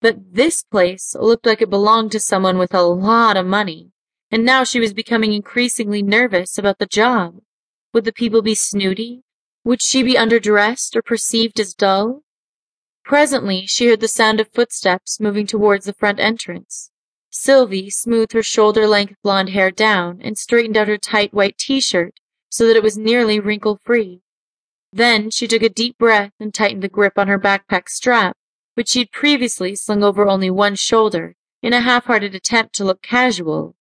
But this place looked like it belonged to someone with a lot of money, and now she was becoming increasingly nervous about the job. Would the people be snooty? Would she be underdressed or perceived as dull? Presently she heard the sound of footsteps moving towards the front entrance. Sylvie smoothed her shoulder-length blonde hair down and straightened out her tight white t-shirt so that it was nearly wrinkle-free. Then she took a deep breath and tightened the grip on her backpack strap, which she'd previously slung over only one shoulder in a half-hearted attempt to look casual.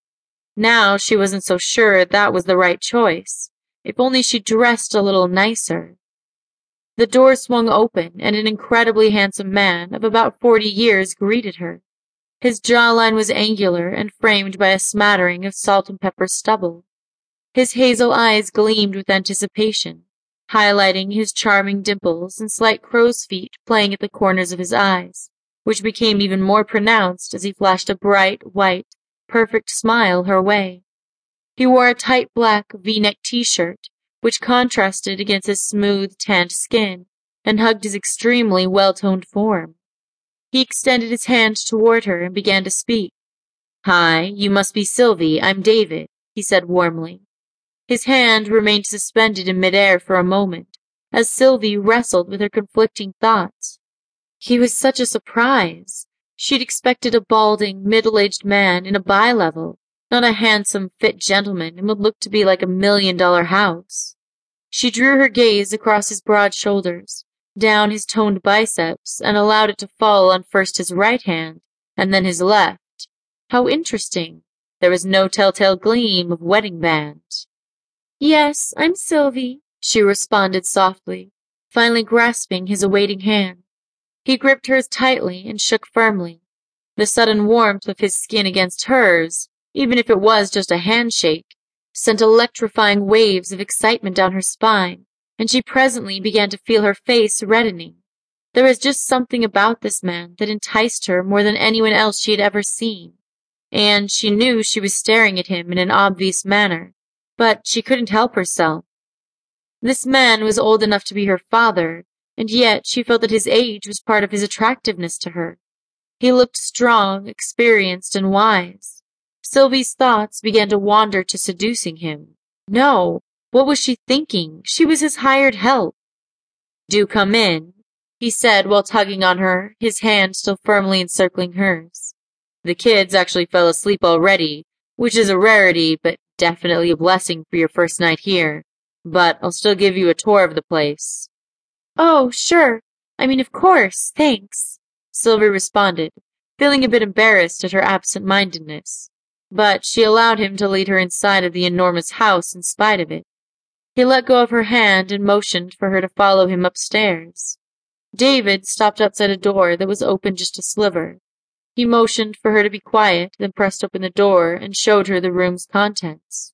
Now she wasn't so sure that was the right choice. If only she dressed a little nicer. The door swung open and an incredibly handsome man of about forty years greeted her. His jawline was angular and framed by a smattering of salt and pepper stubble. His hazel eyes gleamed with anticipation, highlighting his charming dimples and slight crow's feet playing at the corners of his eyes, which became even more pronounced as he flashed a bright, white, perfect smile her way. He wore a tight black v-neck t-shirt, which contrasted against his smooth, tanned skin and hugged his extremely well-toned form. He extended his hand toward her and began to speak. Hi, you must be Sylvie, I'm David, he said warmly. His hand remained suspended in midair for a moment, as Sylvie wrestled with her conflicting thoughts. He was such a surprise. She'd expected a balding, middle-aged man in a bi-level, not a handsome, fit gentleman and would look to be like a million-dollar house. She drew her gaze across his broad shoulders, down his toned biceps, and allowed it to fall on first his right hand, and then his left. How interesting. There was no telltale gleam of wedding band. Yes, I'm Sylvie, she responded softly, finally grasping his awaiting hand. He gripped hers tightly and shook firmly. The sudden warmth of his skin against hers, even if it was just a handshake, sent electrifying waves of excitement down her spine, and she presently began to feel her face reddening. There was just something about this man that enticed her more than anyone else she had ever seen, and she knew she was staring at him in an obvious manner, but she couldn't help herself. This man was old enough to be her father, and yet she felt that his age was part of his attractiveness to her. He looked strong, experienced, and wise. Sylvie's thoughts began to wander to seducing him. No, what was she thinking? She was his hired help. Do come in, he said while tugging on her, his hand still firmly encircling hers. The kids actually fell asleep already, which is a rarity, but Definitely a blessing for your first night here, but I'll still give you a tour of the place. Oh, sure. I mean, of course, thanks, Sylvie responded, feeling a bit embarrassed at her absent-mindedness. But she allowed him to lead her inside of the enormous house in spite of it. He let go of her hand and motioned for her to follow him upstairs. David stopped outside a door that was open just a sliver. He motioned for her to be quiet, then pressed open the door and showed her the room's contents.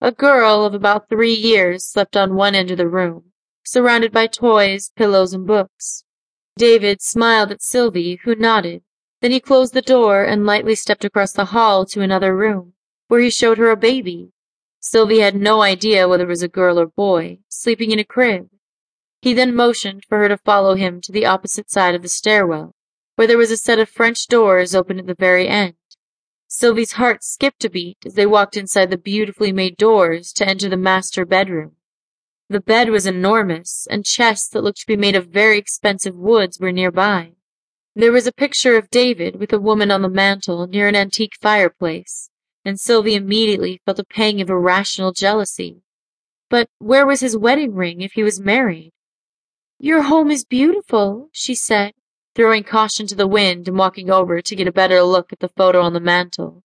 A girl of about three years slept on one end of the room, surrounded by toys, pillows, and books. David smiled at Sylvie, who nodded. Then he closed the door and lightly stepped across the hall to another room, where he showed her a baby. Sylvie had no idea whether it was a girl or boy, sleeping in a crib. He then motioned for her to follow him to the opposite side of the stairwell where there was a set of French doors open at the very end. Sylvie's heart skipped a beat as they walked inside the beautifully made doors to enter the master bedroom. The bed was enormous, and chests that looked to be made of very expensive woods were nearby. There was a picture of David with a woman on the mantel near an antique fireplace, and Sylvie immediately felt a pang of irrational jealousy. But where was his wedding ring if he was married? Your home is beautiful, she said, throwing caution to the wind and walking over to get a better look at the photo on the mantel.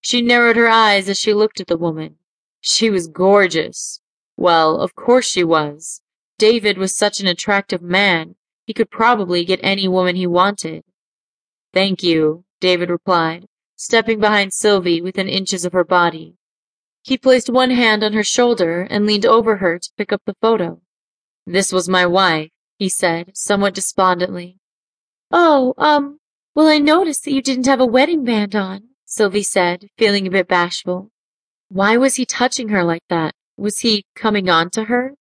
She narrowed her eyes as she looked at the woman. She was gorgeous. Well, of course she was. David was such an attractive man, he could probably get any woman he wanted. Thank you, David replied, stepping behind Sylvie within inches of her body. He placed one hand on her shoulder and leaned over her to pick up the photo. This was my wife, he said, somewhat despondently. Oh, um, well, I noticed that you didn't have a wedding band on, Sylvie said, feeling a bit bashful. Why was he touching her like that? Was he coming on to her?